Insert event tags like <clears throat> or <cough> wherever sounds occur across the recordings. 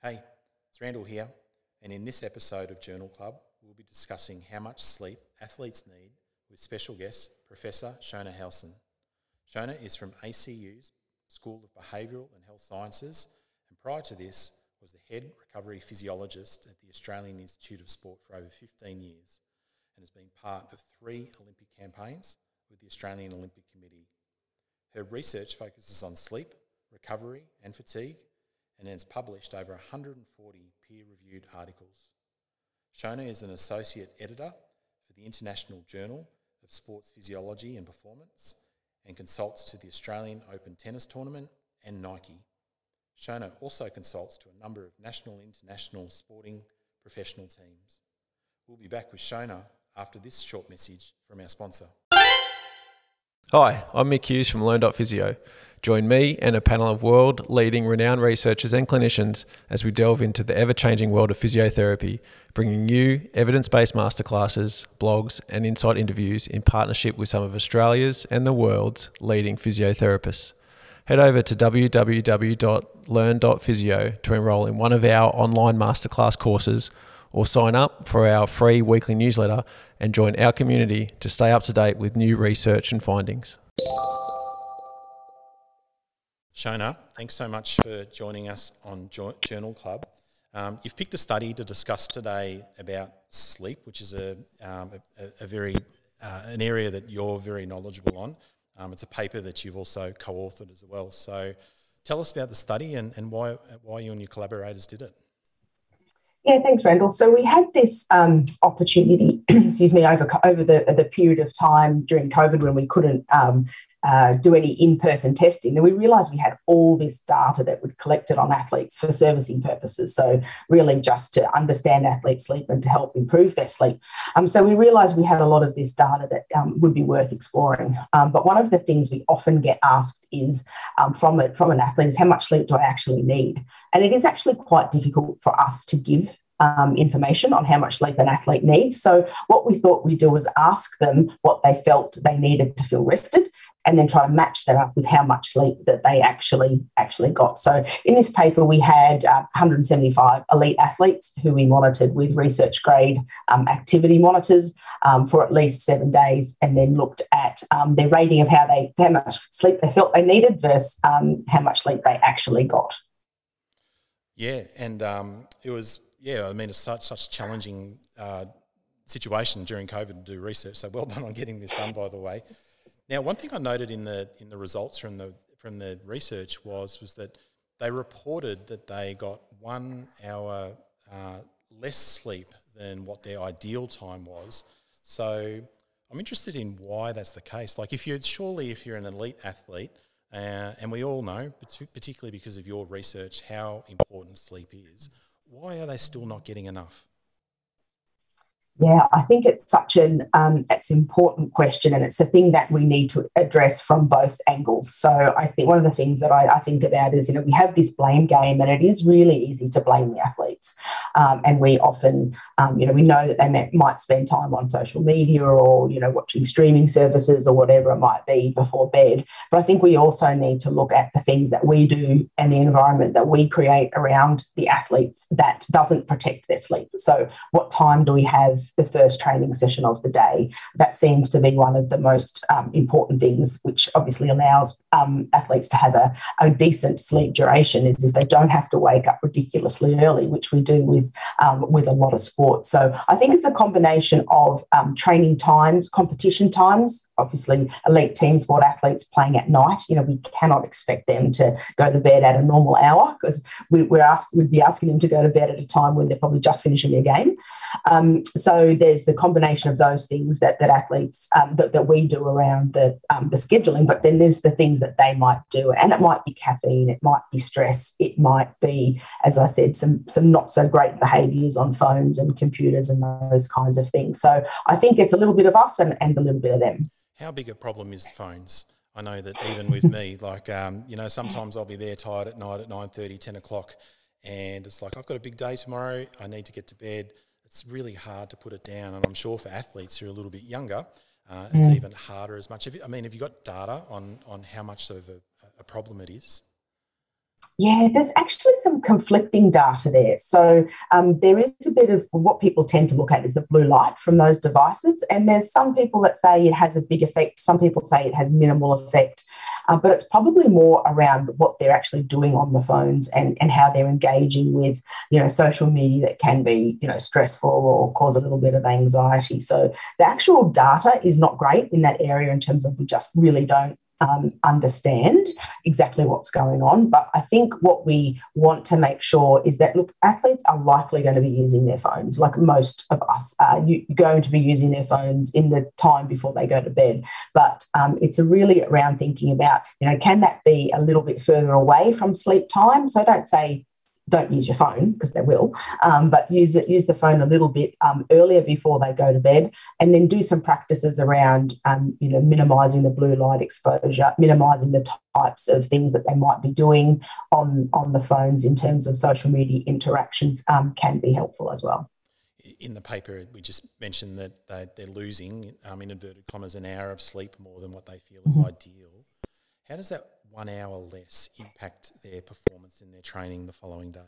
Hey, it's Randall here, and in this episode of Journal Club, we'll be discussing how much sleep athletes need with special guest Professor Shona Halson. Shona is from ACU's School of Behavioural and Health Sciences, and prior to this, was the head recovery physiologist at the Australian Institute of Sport for over 15 years and has been part of three Olympic campaigns with the Australian Olympic Committee. Her research focuses on sleep, recovery, and fatigue, and has published over 140 peer reviewed articles. Shona is an associate editor for the International Journal of Sports Physiology and Performance and consults to the Australian Open Tennis Tournament and Nike. Shona also consults to a number of national and international sporting professional teams. We'll be back with Shona after this short message from our sponsor. Hi, I'm Mick Hughes from Learn.physio. Join me and a panel of world leading renowned researchers and clinicians as we delve into the ever changing world of physiotherapy, bringing you evidence based masterclasses, blogs, and insight interviews in partnership with some of Australia's and the world's leading physiotherapists. Head over to www.learn.physio to enroll in one of our online masterclass courses or sign up for our free weekly newsletter and join our community to stay up to date with new research and findings. Shona, thanks so much for joining us on Journal Club. Um, you've picked a study to discuss today about sleep, which is a, um, a, a, very uh, an area that you're very knowledgeable on. Um, it's a paper that you've also co-authored as well. So, tell us about the study and, and why why you and your collaborators did it. Yeah, thanks, Randall. So we had this um, opportunity, <clears throat> excuse me, over over the the period of time during COVID when we couldn't um, uh, do any in-person testing, then we realised we had all this data that we'd collected on athletes for servicing purposes. So really just to understand athlete sleep and to help improve their sleep. Um, so we realised we had a lot of this data that um, would be worth exploring. Um, but one of the things we often get asked is um, from, a, from an athlete is how much sleep do I actually need? And it is actually quite difficult for us to give um, information on how much sleep an athlete needs. So, what we thought we'd do was ask them what they felt they needed to feel rested, and then try to match that up with how much sleep that they actually actually got. So, in this paper, we had uh, 175 elite athletes who we monitored with research grade um, activity monitors um, for at least seven days, and then looked at um, their rating of how they how much sleep they felt they needed versus um, how much sleep they actually got. Yeah, and um, it was yeah, I mean, it's such such challenging uh, situation during COVID to do research. So well done on getting this done, by the way. Now, one thing I noted in the in the results from the from the research was was that they reported that they got one hour uh, less sleep than what their ideal time was. So I'm interested in why that's the case. Like, if you're surely if you're an elite athlete, uh, and we all know, particularly because of your research, how important sleep is why are they still not getting enough? Yeah, I think it's such an um, it's an important question, and it's a thing that we need to address from both angles. So I think one of the things that I, I think about is you know we have this blame game, and it is really easy to blame the athletes, um, and we often um, you know we know that they may, might spend time on social media or you know watching streaming services or whatever it might be before bed. But I think we also need to look at the things that we do and the environment that we create around the athletes that doesn't protect their sleep. So what time do we have? The first training session of the day. That seems to be one of the most um, important things, which obviously allows um, athletes to have a, a, decent sleep duration, is if they don't have to wake up ridiculously early, which we do with um, with a lot of sports. So I think it's a combination of um, training times, competition times. Obviously, elite team sport athletes playing at night. You know, we cannot expect them to go to bed at a normal hour because we, we're asked, we'd be asking them to go to bed at a time when they're probably just finishing their game. Um, so there's the combination of those things that that athletes um, that, that we do around the um, the scheduling, but then there's the things that they might do, and it might be caffeine, it might be stress, it might be, as I said, some some not so great behaviours on phones and computers and those kinds of things. So I think it's a little bit of us and, and a little bit of them. How big a problem is phones? I know that even with me, like um, you know, sometimes I'll be there tired at night at 9:30, 10 o'clock, and it's like I've got a big day tomorrow. I need to get to bed it's really hard to put it down. And I'm sure for athletes who are a little bit younger, uh, it's mm. even harder as much. If You, I mean, have you got data on, on how much of a, a problem it is? Yeah, there's actually some conflicting data there. So um, there is a bit of what people tend to look at is the blue light from those devices, and there's some people that say it has a big effect. Some people say it has minimal effect, uh, but it's probably more around what they're actually doing on the phones and and how they're engaging with you know social media that can be you know stressful or cause a little bit of anxiety. So the actual data is not great in that area in terms of we just really don't um, understand exactly what's going on. But I think what we want to make sure is that, look, athletes are likely going to be using their phones, like most of us are going to be using their phones in the time before they go to bed. But um, it's really around thinking about, you know, can that be a little bit further away from sleep time? So don't say, don't use your phone because they will, um, but use it, use the phone a little bit um, earlier before they go to bed, and then do some practices around, um, you know, minimising the blue light exposure, minimising the types of things that they might be doing on on the phones in terms of social media interactions um, can be helpful as well. In the paper, we just mentioned that they, they're losing, um, in inverted commas, an hour of sleep more than what they feel is mm-hmm. ideal. How does that one hour less impact their performance in their training the following day?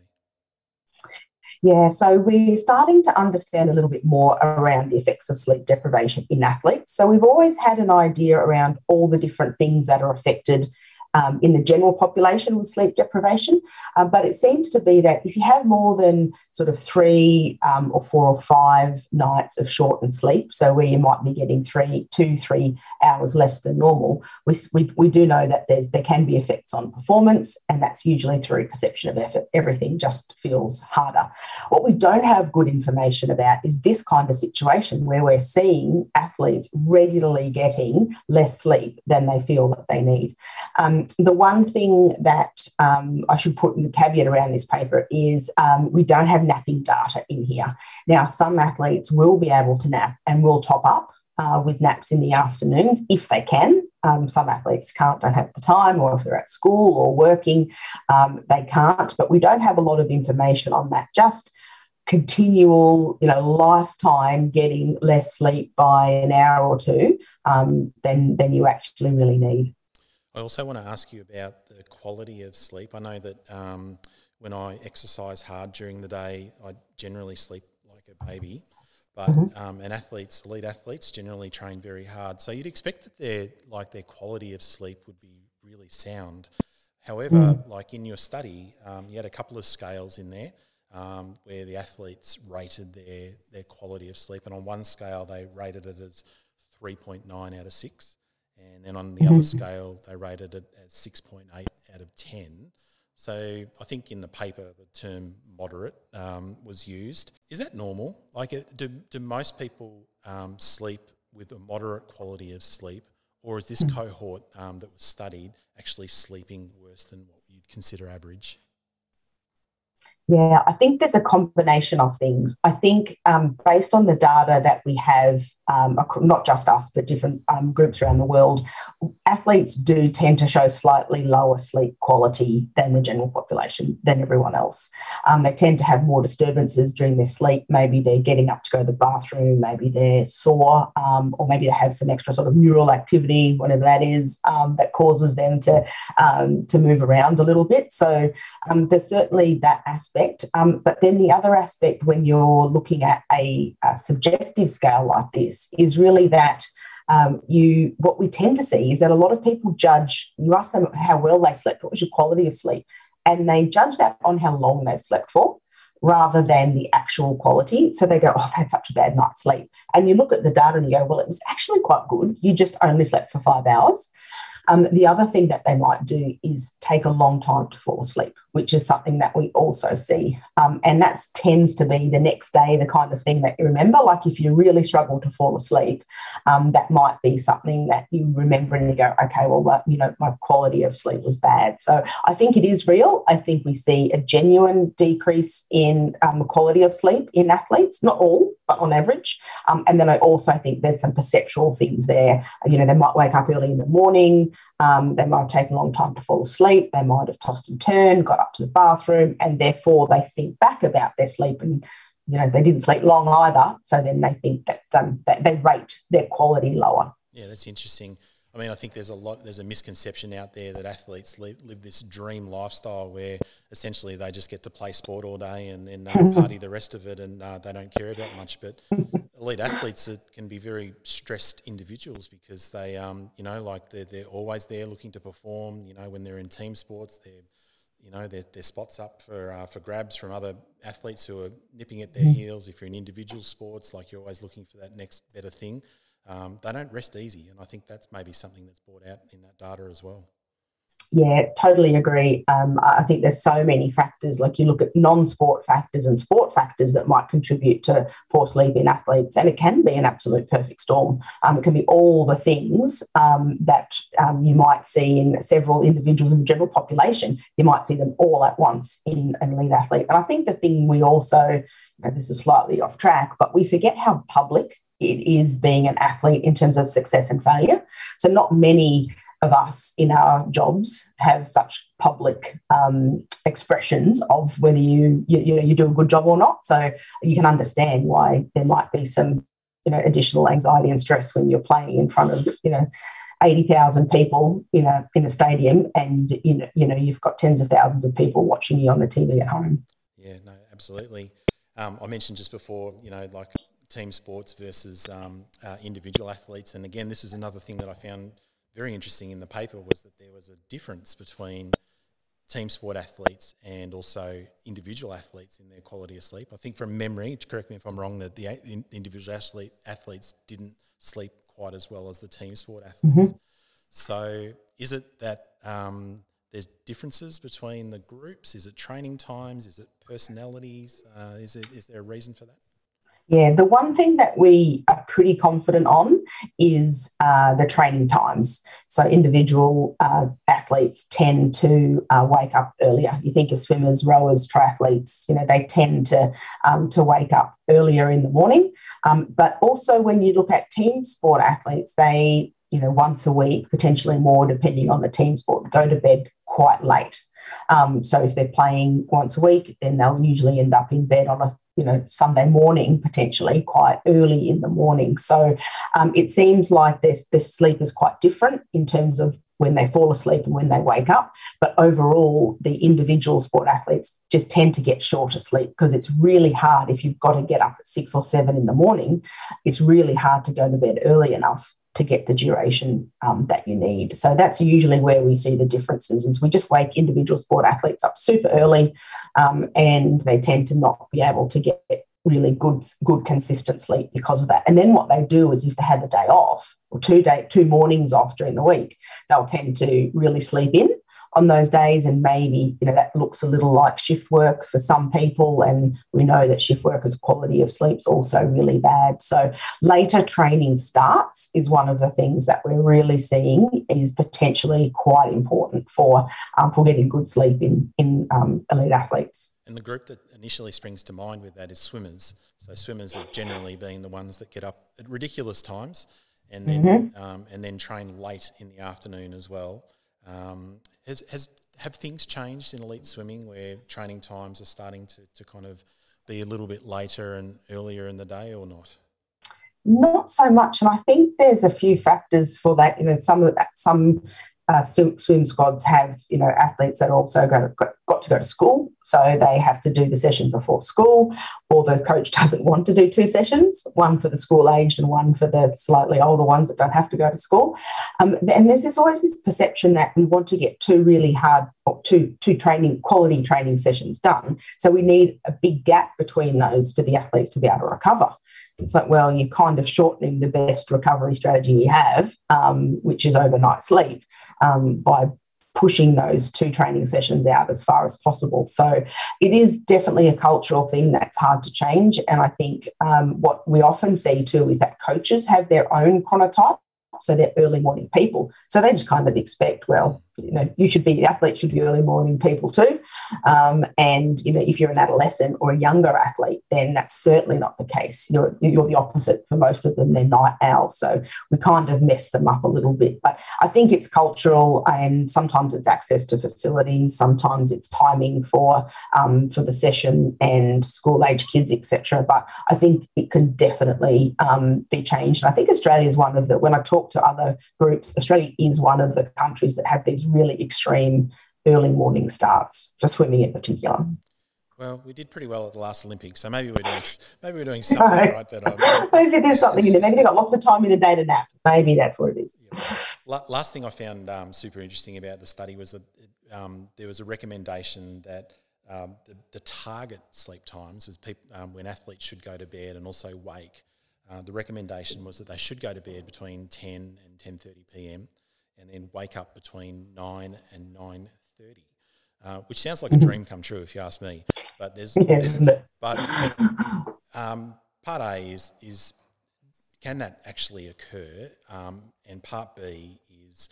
Yeah, so we're starting to understand a little bit more around the effects of sleep deprivation in athletes. So we've always had an idea around all the different things that are affected um, in the general population with sleep deprivation. Um, but it seems to be that if you have more than sort of three um, or four or five nights of shortened sleep, so where you might be getting three, two, three hours less than normal, we, we, we do know that there's there can be effects on performance, and that's usually through perception of effort. Everything just feels harder. What we don't have good information about is this kind of situation where we're seeing athletes regularly getting less sleep than they feel that they need. Um, the one thing that um, I should put in the caveat around this paper is um, we don't have napping data in here. Now, some athletes will be able to nap and will top up uh, with naps in the afternoons if they can. Um, some athletes can't, don't have the time, or if they're at school or working, um, they can't. But we don't have a lot of information on that. Just continual, you know, lifetime getting less sleep by an hour or two um, than than you actually really need. I also want to ask you about the quality of sleep. I know that um, when I exercise hard during the day, I generally sleep like a baby. But mm-hmm. um, and athletes, elite athletes, generally train very hard. So you'd expect that their like their quality of sleep would be really sound. However, mm. like in your study, um, you had a couple of scales in there um, where the athletes rated their their quality of sleep, and on one scale they rated it as three point nine out of six, and then on the mm-hmm. other <laughs> scale, they rated it as 6.8 out of 10. So I think in the paper, the term moderate um, was used. Is that normal? Like, uh, do, do most people um, sleep with a moderate quality of sleep, or is this mm. cohort um, that was studied actually sleeping worse than what you'd consider average? Yeah, I think there's a combination of things. I think um, based on the data that we have, um, not just us, but different um, groups around the world, athletes do tend to show slightly lower sleep quality than the general population, than everyone else. Um, they tend to have more disturbances during their sleep. Maybe they're getting up to go to the bathroom, maybe they're sore, um, or maybe they have some extra sort of neural activity, whatever that is, um, that causes them to, to move around a little bit. So there's certainly that aspect aspect. Um, but then the other aspect, when you're looking at a, a subjective scale like this, is really that um, you what we tend to see is that a lot of people judge. You ask them how well they slept, what was your quality of sleep, and they judge that on how long they've slept for rather than the actual quality. So they go, Oh, I've had such a bad night's sleep. And you look at the data and you go, Well, it was actually quite good. You just only slept for five hours. Um, the other thing that they might do is take a long time to fall asleep, which is something that we also see. Um, and that tends to be the next day, the kind of thing that you remember. Like if you really struggle to fall asleep, um, that might be something that you remember and you go, okay, well, you know, my quality of sleep was bad. So I think it is real. I think we see a genuine decrease in um, quality of sleep in athletes, not all, but on average. Um, and then I also think there's some perceptual things there. You know, they might wake up early in the morning, um, they might have taken a long time to fall asleep, they might have tossed and turned, got up to the bathroom, and therefore they think back about their sleep and you know they didn't sleep long either. So then they think that, um, that they rate their quality lower. Yeah, that's interesting. I mean, I think there's a lot, there's a misconception out there that athletes live, live this dream lifestyle where essentially they just get to play sport all day and then uh, <laughs> party the rest of it and uh, they don't care about much. But <laughs> elite athletes are, can be very stressed individuals because they, um, you know, like they're, they're always there looking to perform. You know, when they're in team sports, they're, you know, their, their spots up for uh, for grabs from other athletes who are nipping at their mm. heels. If you're in individual sports, like you're always looking for that next better thing um, they don't rest easy. And I think that's maybe something that's brought out in that data as well. Yeah, totally agree. Um, I think there's so many factors. Like you look at non-sport factors and sport factors that might contribute to poor sleep in athletes, and it can be an absolute perfect storm. Um, it can be all the things um, that um, you might see in several individuals in the general population. You might see them all at once in an elite athlete. And I think the thing we also, you know, this is slightly off track, but we forget how public it is being an athlete in terms of success and failure. So, not many of us in our jobs have such public um, expressions of whether you, you you know you do a good job or not. So you can understand why there might be some you know additional anxiety and stress when you're playing in front of you know. 80,000 people in a in a stadium and you know you know you've got tens of thousands of people watching you on the TV at home. Yeah, no, absolutely. Um, I mentioned just before, you know, like team sports versus um, uh, individual athletes. And again, this is another thing that I found very interesting in the paper was that there was a difference between team sport athletes and also individual athletes in their quality of sleep. I think from memory, correct me if I'm wrong, that the individual athlete, athletes didn't sleep quite as well as the team sport athletes. Mm-hmm. So is it that um, there's differences between the groups? Is it training times? Is it personalities? Uh, is, it, is there a reason for that? Yeah, the one thing that we are pretty confident on is uh, the training times. So, individual uh, athletes tend to uh, wake up earlier. You think of swimmers, rowers, triathletes, you know, they tend to, um, to wake up earlier in the morning. Um, but also, when you look at team sport athletes, they, you know, once a week, potentially more, depending on the team sport, go to bed quite late. Um, so if they're playing once a week, then they'll usually end up in bed on a you know Sunday morning, potentially quite early in the morning. So um, it seems like their, their sleep is quite different in terms of when they fall asleep and when they wake up. But overall, the individual sport athletes just tend to get shorter sleep because it's really hard if you've got to get up at six or seven in the morning. It's really hard to go to bed early enough to get the duration um, that you need. So that's usually where we see the differences is we just wake individual sport athletes up super early um, and they tend to not be able to get really good good consistent sleep because of that. And then what they do is if they have a day off or two day two mornings off during the week, they'll tend to really sleep in on those days and maybe you know that looks a little like shift work for some people and we know that shift workers quality of sleep is also really bad. So later training starts is one of the things that we're really seeing is potentially quite important for um, for getting good sleep in in um, elite athletes. And the group that initially springs to mind with that is swimmers. So swimmers have generally been the ones that get up at ridiculous times and then mm-hmm. um, and then train late in the afternoon as well um, has, has have things changed in elite swimming where training times are starting to, to kind of be a little bit later and earlier in the day or not? Not so much, and I think there's a few factors for that. You know, some some uh, swim, swim, squads have you know athletes that also go got, to go to school, so they have to do the session before school, or the coach <laughs> doesn't want to do two sessions, one for the school aged and one for the slightly older ones that don't have to go to school. Um, and there's this, always this perception that we want to get two really hard or two two training quality training sessions done, so we need a big gap between those for the athletes to be able to recover it's like, well, you're kind of shortening the best recovery strategy you have, um, which is overnight sleep, um, by pushing those two training sessions out as far as possible. So it is definitely a cultural thing that's hard to change. And I think um, what we often see too is that coaches have their own chronotype. So they're early morning people. So they just kind of expect, well, you know, you should be athletes should be early morning people too. Um, and you know, if you're an adolescent or a younger athlete, then that's certainly not the case. You're you're the opposite for most of them. They're night owls, so we kind of mess them up a little bit. But I think it's cultural, and sometimes it's access to facilities, sometimes it's timing for um, for the session and school age kids, etc. But I think it can definitely um, be changed. And I think Australia is one of the. When I talk to other groups, Australia is one of the countries that have these really extreme early morning starts for swimming in particular. Well, we did pretty well at the last Olympics, so maybe we're doing maybe we're doing <laughs> something right. That <laughs> maybe there's something in there. Maybe they've got lots of time in the day to nap. Maybe that's what it is. Yeah. Last thing I found um, super interesting about the study was that um, there was a recommendation that um, the, the, target sleep times was people, um, when athletes should go to bed and also wake. Uh, the recommendation was that they should go to bed between 10 and 10:30 p.m. and then wake up between 9 and 9:30. Uh, which sounds like a dream come true if you ask me. But there's, yeah, <laughs> but um, part A is is can that actually occur? Um, and part B is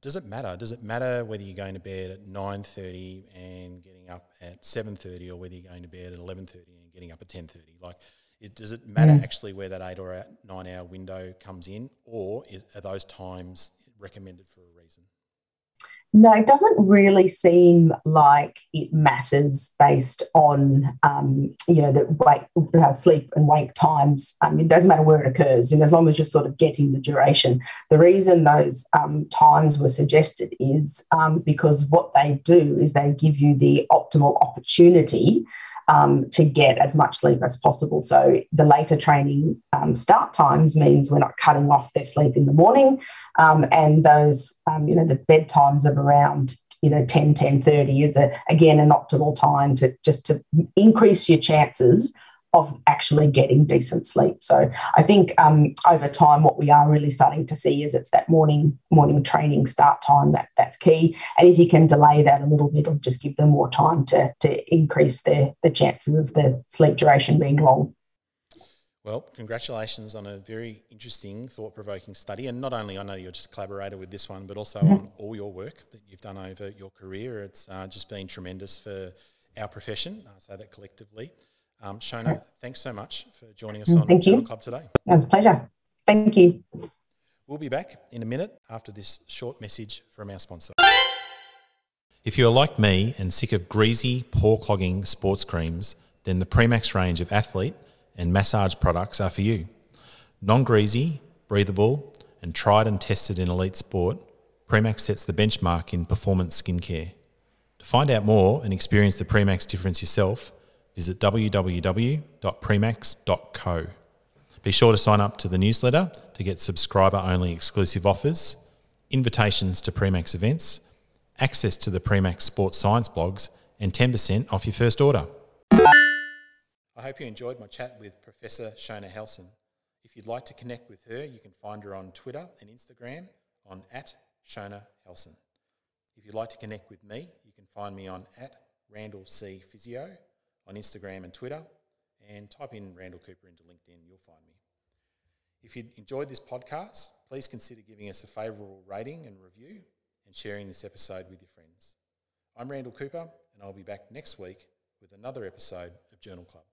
does it matter? Does it matter whether you're going to bed at nine thirty and getting up at seven thirty, or whether you're going to bed at eleven thirty and getting up at ten thirty? Like, it, does it matter yeah. actually where that eight or nine hour window comes in, or is, are those times recommended for a reason? No, it doesn't really seem like it matters based on, um, you know, the wake, uh, sleep and wake times. Um, it doesn't matter where it occurs, and as long as you're sort of getting the duration. The reason those um, times were suggested is um, because what they do is they give you the optimal opportunity um, to get as much sleep as possible. So the later training um, start times means we're not cutting off their sleep in the morning, um, and those um, you know the bedtimes of around you know 10 10 30 is a, again an optimal time to just to increase your chances of actually getting decent sleep. So I think um, over time, what we are really starting to see is it's that morning morning training start time that that's key. And if you can delay that a little bit, or just give them more time to to increase their the chances of the sleep duration being long. Well, congratulations on a very interesting, thought provoking study. And not only I know you're just collaborator with this one, but also mm-hmm. on all your work that you've done over your career. It's uh, just been tremendous for our profession. I say that collectively. Um, Shona, thanks so much for joining us mm, on Thank you. Club today. Was a pleasure. Thank you. We'll be back in a minute after this short message from our sponsor. If you're like me and sick of greasy, pore clogging sports creams, then the Premax range of athlete and massage products are for you. Non greasy, breathable, and tried and tested in elite sport, Premax sets the benchmark in performance skincare. To find out more and experience the Premax difference yourself, visit www.premax.co. Be sure to sign up to the newsletter to get subscriber only exclusive offers, invitations to Premax events, access to the Premax Sports Science blogs, and 10% off your first order. I hope you enjoyed my chat with Professor Shona Halson. If you'd like to connect with her, you can find her on Twitter and Instagram on at Shona Halson. If you'd like to connect with me, you can find me on at Randall C Physio on Instagram and Twitter, and type in Randall Cooper into LinkedIn, you'll find me. If you enjoyed this podcast, please consider giving us a favourable rating and review and sharing this episode with your friends. I'm Randall Cooper, and I'll be back next week with another episode of Journal Club.